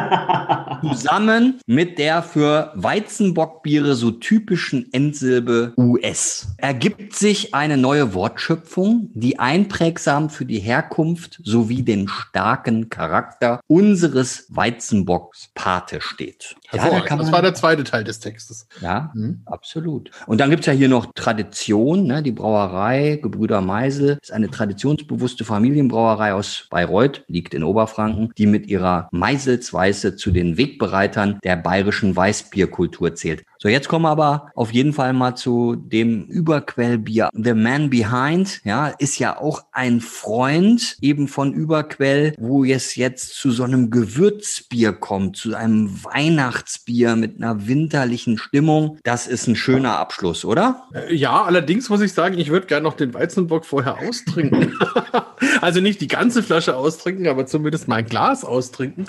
zusammen mit der für Weizenbockbiere so typischen Endsilbe US. Ergibt sich eine neue Wortschöpfung, die einprägsam für die Herkunft sowie den starken Charakter unseres Weizenbocks Pate steht. Ja, da das war der zweite Teil des Textes. Ja, mhm. absolut. Und dann gibt's ja hier noch Tradition, ne? die Brauerei Gebrüder Meisel ist eine traditionsbewusste Familienbrauerei aus Bayreuth, liegt in Oberfranken, die mit ihrer Meiselsweiße zu den Wegbereitern der bayerischen Weißbierkultur zählt. So, jetzt kommen wir aber auf jeden Fall mal zu dem Überquellbier. The Man Behind, ja, ist ja auch ein Freund eben von Überquell, wo es jetzt zu so einem Gewürzbier kommt, zu einem Weihnachtsbier mit einer winterlichen Stimmung. Das ist ein schöner Abschluss, oder? Äh, ja, allerdings muss ich sagen, ich würde gerne noch den Weizenbock vorher austrinken. also nicht die ganze Flasche austrinken, aber zumindest mein Glas austrinken.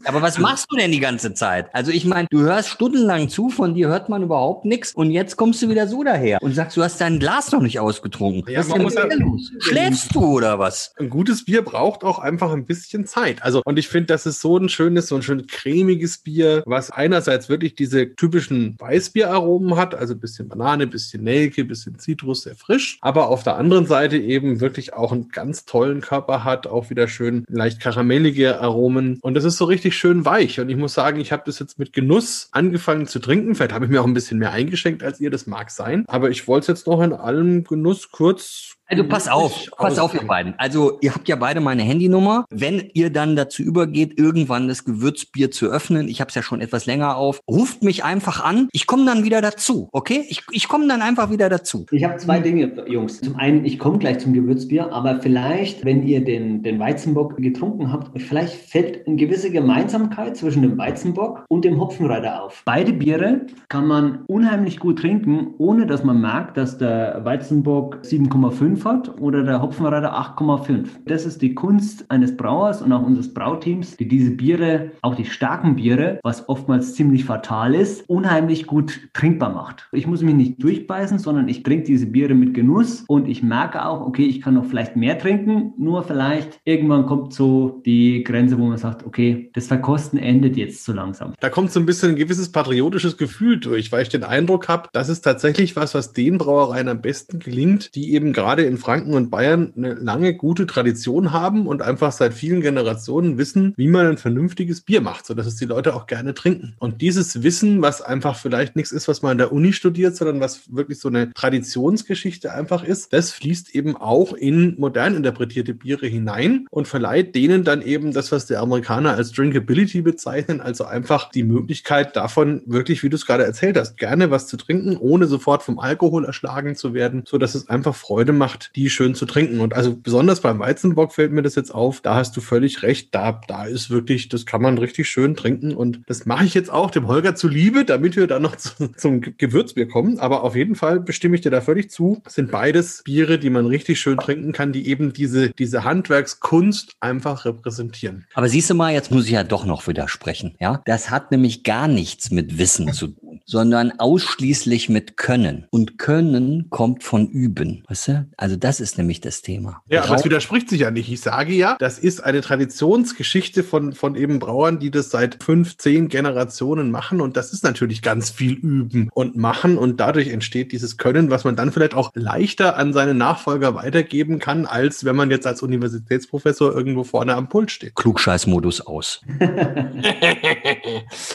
aber was machst du denn die ganze Zeit? Also ich meine, du hörst stundenlang zu, von dir hört man überhaupt nichts und jetzt kommst du wieder so daher und sagst, du hast dein Glas noch nicht ausgetrunken. Ja, was ist denn los? Schläfst du oder was? Ein gutes Bier braucht auch einfach ein bisschen Zeit. Also und ich finde, das ist so ein schönes, so ein schön cremiges Bier, was einerseits wirklich diese typischen Weißbieraromen hat, also ein bisschen Banane, bisschen Nelke, bisschen Zitrus, sehr frisch, aber auf der anderen Seite eben wirklich auch einen ganz tollen Körper hat, auch wieder schön leicht karamellige Aromen und das ist so richtig schön weich und ich muss sagen, ich habe das jetzt mit Genuss angefangen zu trinken. Vielleicht habe ich mir auch ein bisschen mehr eingeschenkt als ihr, das mag sein. Aber ich wollte es jetzt noch in allem Genuss kurz also pass auf, pass auf, ihr beiden. Also ihr habt ja beide meine Handynummer. Wenn ihr dann dazu übergeht, irgendwann das Gewürzbier zu öffnen, ich habe es ja schon etwas länger auf, ruft mich einfach an. Ich komme dann wieder dazu, okay? Ich, ich komme dann einfach wieder dazu. Ich habe zwei Dinge, Jungs. Zum einen, ich komme gleich zum Gewürzbier, aber vielleicht, wenn ihr den, den Weizenbock getrunken habt, vielleicht fällt eine gewisse Gemeinsamkeit zwischen dem Weizenbock und dem Hopfenreiter auf. Beide Biere kann man unheimlich gut trinken, ohne dass man merkt, dass der Weizenbock 7,5 5 hat oder der Hopfenreiter 8,5. Das ist die Kunst eines Brauers und auch unseres Brauteams, die diese Biere, auch die starken Biere, was oftmals ziemlich fatal ist, unheimlich gut trinkbar macht. Ich muss mich nicht durchbeißen, sondern ich trinke diese Biere mit Genuss und ich merke auch, okay, ich kann noch vielleicht mehr trinken, nur vielleicht irgendwann kommt so die Grenze, wo man sagt, okay, das Verkosten endet jetzt so langsam. Da kommt so ein bisschen ein gewisses patriotisches Gefühl durch, weil ich den Eindruck habe, das ist tatsächlich was, was den Brauereien am besten gelingt, die eben gerade in Franken und Bayern eine lange gute Tradition haben und einfach seit vielen Generationen wissen, wie man ein vernünftiges Bier macht, sodass es die Leute auch gerne trinken. Und dieses Wissen, was einfach vielleicht nichts ist, was man an der Uni studiert, sondern was wirklich so eine Traditionsgeschichte einfach ist, das fließt eben auch in modern interpretierte Biere hinein und verleiht denen dann eben das, was die Amerikaner als Drinkability bezeichnen, also einfach die Möglichkeit davon wirklich, wie du es gerade erzählt hast, gerne was zu trinken, ohne sofort vom Alkohol erschlagen zu werden, so dass es einfach Freude macht, die schön zu trinken. Und also besonders beim Weizenbock fällt mir das jetzt auf, da hast du völlig recht, da, da ist wirklich, das kann man richtig schön trinken und das mache ich jetzt auch dem Holger zuliebe, damit wir dann noch zu, zum Gewürzbier kommen. Aber auf jeden Fall bestimme ich dir da völlig zu, es sind beides Biere, die man richtig schön trinken kann, die eben diese, diese Handwerkskunst einfach repräsentieren. Aber siehst du mal, jetzt muss ich ja doch noch widersprechen. Ja, das hat nämlich gar nichts mit Wissen zu tun, sondern ausschließlich mit Können. Und Können kommt von Üben. Weißt du? Also das ist nämlich das Thema. Ja, aber es widerspricht sich ja nicht. Ich sage ja, das ist eine Traditionsgeschichte von, von eben Brauern, die das seit fünf, zehn Generationen machen. Und das ist natürlich ganz viel Üben und Machen. Und dadurch entsteht dieses Können, was man dann vielleicht auch leichter an seine Nachfolger weitergeben kann, als wenn man jetzt als Universitätsprofessor irgendwo vorne am Pult steht. Klugscheißmodus aus.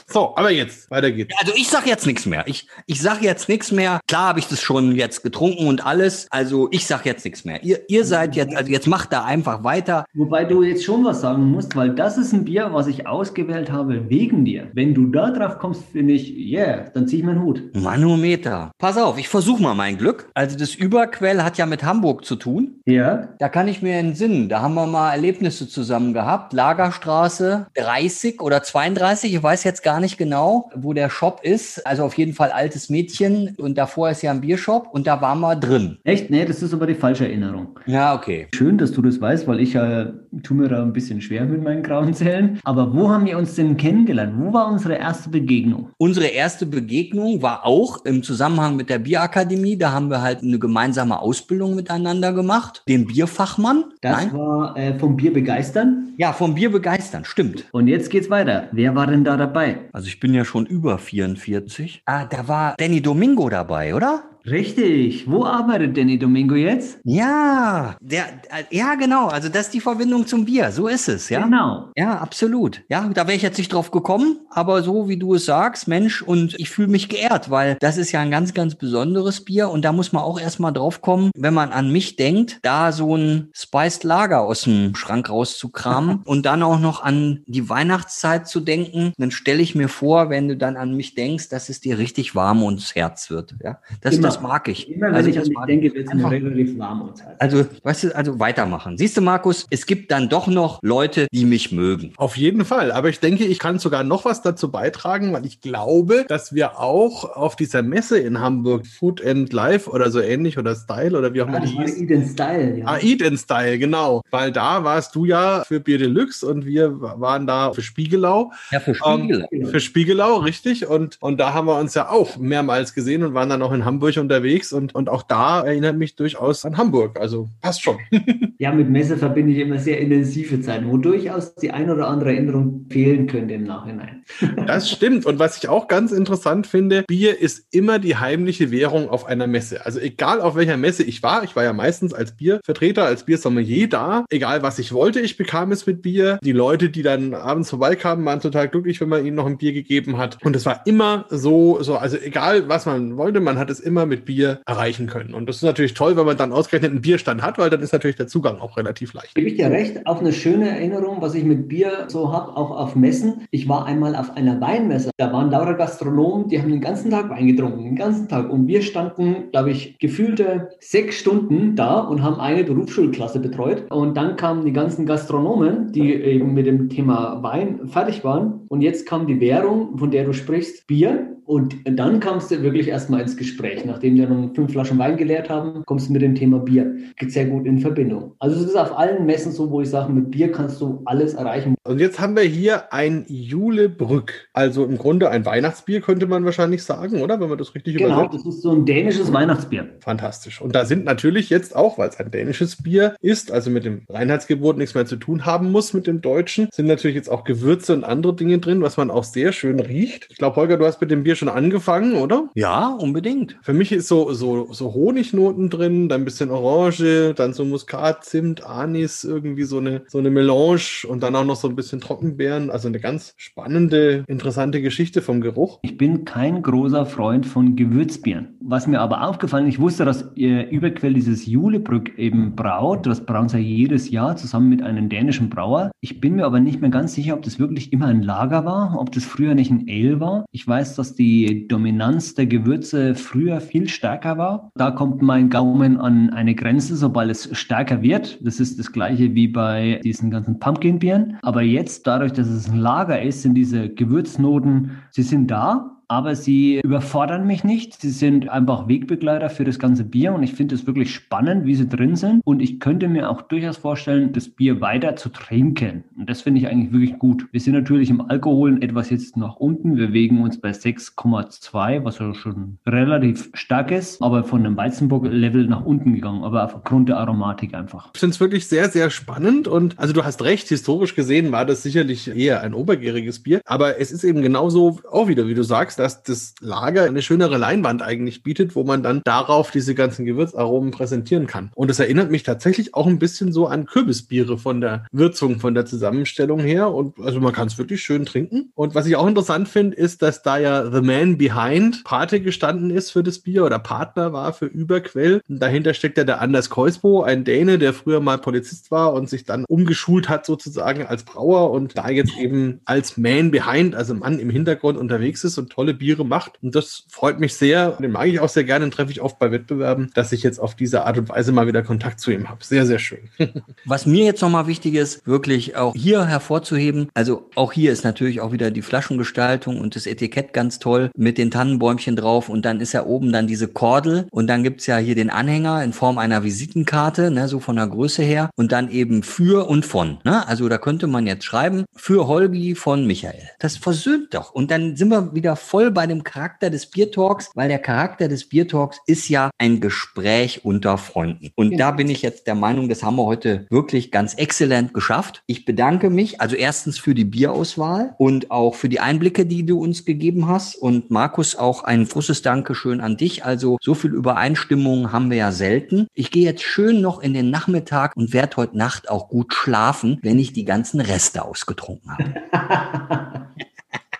so, aber jetzt, weiter geht's. Also ich sag jetzt nichts mehr. Ich, ich sag jetzt nichts mehr. Klar habe ich das schon jetzt getrunken und alles. Also ich sag jetzt nichts mehr. Ihr, ihr seid jetzt, also jetzt macht da einfach weiter. Wobei du jetzt schon was sagen musst, weil das ist ein Bier, was ich ausgewählt habe wegen dir. Wenn du da drauf kommst, finde ich, yeah, dann zieh ich meinen Hut. Manometer. Pass auf, ich versuche mal mein Glück. Also das Überquell hat ja mit Hamburg zu tun. Ja. Da kann ich mir entsinnen. Da haben wir mal Erlebnisse zusammen gehabt. Lagerstraße 30 oder 32, ich weiß jetzt gar nicht genau, wo der Shop ist. Also auf jeden Fall altes Mädchen. Und davor ist ja ein Biershop und da waren wir drin. Echt? Nee, das ist aber die falsche Erinnerung. Ja, okay. Schön, dass du das weißt, weil ich äh, tue mir da ein bisschen schwer mit meinen grauen Zellen. Aber wo haben wir uns denn kennengelernt? Wo war unsere erste Begegnung? Unsere erste Begegnung war auch im Zusammenhang mit der Bierakademie. Da haben wir halt eine gemeinsame Ausbildung miteinander gemacht. Den Bierfachmann. Das Nein? war äh, vom Bier begeistern. Ja, vom Bier begeistern, stimmt. Und jetzt geht's weiter. Wer war denn da dabei? Also ich bin ja schon über 44. Ah, da war Danny Domingo dabei, oder? Richtig. Wo arbeitet Danny Domingo jetzt? Ja, der, äh, ja, genau. Also das ist die Verbindung zum Bier. So ist es, ja. Genau. Ja, absolut. Ja, da wäre ich jetzt nicht drauf gekommen, aber so wie du es sagst, Mensch, und ich fühle mich geehrt, weil das ist ja ein ganz, ganz besonderes Bier und da muss man auch erstmal drauf kommen, wenn man an mich denkt, da so ein Spiced Lager aus dem Schrank rauszukramen und dann auch noch an die Weihnachtszeit zu denken, dann stelle ich mir vor, wenn du dann an mich denkst, dass es dir richtig warm ums Herz wird. Ja, das, Immer. das mag ich. Immer wenn Also ich das mag denke, wird es mir Einfach- relativ warm ums Herz. Also, weißt du, also weitermachen. Siehst du, Markus, es gibt dann doch noch Leute, die mich mögen. Auf jeden Fall. Aber ich denke, ich kann sogar noch was dazu beitragen, weil ich glaube, dass wir auch auf dieser Messe in Hamburg, Food and Life oder so ähnlich oder Style oder wie auch immer das die hieß. Eden Style, ja. Ah, Eat in Style, genau. Weil da warst du ja für Bier Deluxe und wir waren da für Spiegelau. Ja, für Ähm, für Spiegelau, richtig. Und, und da haben wir uns ja auch mehrmals gesehen und waren dann auch in Hamburg unterwegs. Und, und auch da erinnert mich durchaus an Hamburg. Also passt schon. Ja, mit Messe verbinde ich immer sehr intensive Zeiten, wo durchaus die ein oder andere Erinnerung fehlen könnte im Nachhinein. Das stimmt. Und was ich auch ganz interessant finde, Bier ist immer die heimliche Währung auf einer Messe. Also egal auf welcher Messe ich war, ich war ja meistens als Biervertreter, als Biersommelier da. Egal was ich wollte, ich bekam es mit Bier. Die Leute, die dann abends vorbeikamen, waren total glücklich, wenn man ihnen noch ein Bier gegeben hat. Und es war immer so, so, also egal was man wollte, man hat es immer mit Bier erreichen können. Und das ist natürlich toll, wenn man dann ausgerechnet einen Bierstand hat, weil dann ist natürlich der Zugang auch relativ leicht. Gebe ich dir recht, auch eine schöne Erinnerung, was ich mit Bier so habe, auch auf Messen. Ich war einmal auf einer Weinmesse, da waren lauter Gastronomen, die haben den ganzen Tag Wein getrunken, den ganzen Tag. Und wir standen, glaube ich, gefühlte sechs Stunden da und haben eine Berufsschulklasse betreut. Und dann kamen die ganzen Gastronomen, die eben mit dem Thema Wein fertig waren. Und jetzt kam die Währung, von der du sprichst, Bier. Und dann kamst du wirklich erstmal ins Gespräch. Nachdem wir nun fünf Flaschen Wein geleert haben, kommst du mit dem Thema Bier. Geht sehr gut in Verbindung. Also es ist auf allen Messen so, wo ich sage, mit Bier kannst du alles erreichen. Und jetzt haben wir hier ein Julebrück. Also im Grunde ein Weihnachtsbier, könnte man wahrscheinlich sagen, oder? Wenn man das richtig Genau, übersetzt. das ist so ein dänisches Weihnachtsbier. Fantastisch. Und da sind natürlich jetzt auch, weil es ein dänisches Bier ist, also mit dem Reinheitsgebot nichts mehr zu tun haben muss mit dem Deutschen, sind natürlich jetzt auch Gewürze und andere Dinge drin, was man auch sehr schön riecht. Ich glaube, Holger, du hast mit dem Bier schon angefangen, oder? Ja, unbedingt. Für mich ist so, so, so Honignoten drin, dann ein bisschen Orange, dann so Muskat, Zimt, Anis, irgendwie so eine, so eine Melange und dann auch noch so ein bisschen Trockenbeeren. Also eine ganz spannende, interessante Geschichte vom Geruch. Ich bin kein großer Freund von Gewürzbieren. Was mir aber aufgefallen ist, ich wusste, dass ihr Überquell dieses Julebrück eben braut. Das brauen sie ja jedes Jahr zusammen mit einem dänischen Brauer. Ich bin mir aber nicht mehr ganz sicher, ob das wirklich immer ein Lager war, ob das früher nicht ein Ale war. Ich weiß, dass die Dominanz der Gewürze früher viel stärker war. Da kommt mein Gaumen an eine Grenze, sobald es stärker wird. Das ist das gleiche wie bei diesen ganzen Pumpkin-Bieren. Aber jetzt, dadurch, dass es ein Lager ist, sind diese Gewürznoten, sie sind da, aber sie überfordern mich nicht. Sie sind einfach Wegbegleiter für das ganze Bier und ich finde es wirklich spannend, wie sie drin sind. Und ich könnte mir auch durchaus vorstellen, das Bier weiter zu trinken. Und das finde ich eigentlich wirklich gut. Wir sind natürlich im Alkoholen etwas jetzt nach unten. Wir wägen uns bei 6,2, was ja schon relativ stark ist, aber von dem Weizenbock-Level nach unten gegangen, aber aufgrund der Aromatik einfach. Ich finde es wirklich sehr, sehr spannend und also du hast recht, historisch gesehen war das sicherlich eher ein obergäriges Bier, aber es ist eben genauso auch wieder, wie du sagst, dass das Lager eine schönere Leinwand eigentlich bietet, wo man dann darauf diese ganzen Gewürzaromen präsentieren kann. Und es erinnert mich tatsächlich auch ein bisschen so an Kürbisbiere von der Würzung, von der Zusammenstellung her und also man kann es wirklich schön trinken. Und was ich auch interessant finde, ist, dass da ja The Man Behind Pate gestanden ist für das Bier oder Partner war für Überquell. Und dahinter steckt ja der Anders Keusbo, ein Däne, der früher mal Polizist war und sich dann umgeschult hat sozusagen als Brauer und da jetzt eben als Man Behind, also Mann im Hintergrund unterwegs ist und tolle Biere macht. Und das freut mich sehr. Den mag ich auch sehr gerne, den treffe ich oft bei Wettbewerben, dass ich jetzt auf diese Art und Weise mal wieder Kontakt zu ihm habe. Sehr, sehr schön. Was mir jetzt nochmal wichtig ist, wirklich auch hier hervorzuheben, also auch hier ist natürlich auch wieder die Flaschengestaltung und das Etikett ganz toll mit den Tannenbäumchen drauf und dann ist ja oben dann diese Kordel und dann gibt's ja hier den Anhänger in Form einer Visitenkarte, ne, so von der Größe her und dann eben für und von. Ne? Also da könnte man jetzt schreiben, für Holgi von Michael. Das versöhnt doch. Und dann sind wir wieder voll bei dem Charakter des Biertalks, weil der Charakter des Biertalks ist ja ein Gespräch unter Freunden. Und da bin ich jetzt der Meinung, das haben wir heute wirklich ganz exzellent geschafft. Ich bedanke mich also erstens für die Bierauswahl und auch für die Einblicke, die du uns gegeben hast. Und Markus, auch ein großes Dankeschön an dich. Also so viel Übereinstimmung haben wir ja selten. Ich gehe jetzt schön noch in den Nachmittag und werde heute Nacht auch gut schlafen, wenn ich die ganzen Reste ausgetrunken habe.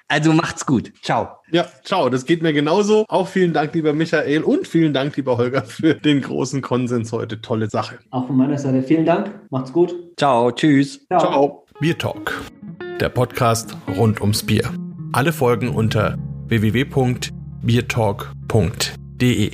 Also macht's gut. Ciao. Ja, ciao. Das geht mir genauso. Auch vielen Dank, lieber Michael und vielen Dank, lieber Holger, für den großen Konsens heute. Tolle Sache. Auch von meiner Seite vielen Dank. Macht's gut. Ciao. Tschüss. Ciao. Bier Talk, der Podcast rund ums Bier. Alle Folgen unter www.biertalk.de.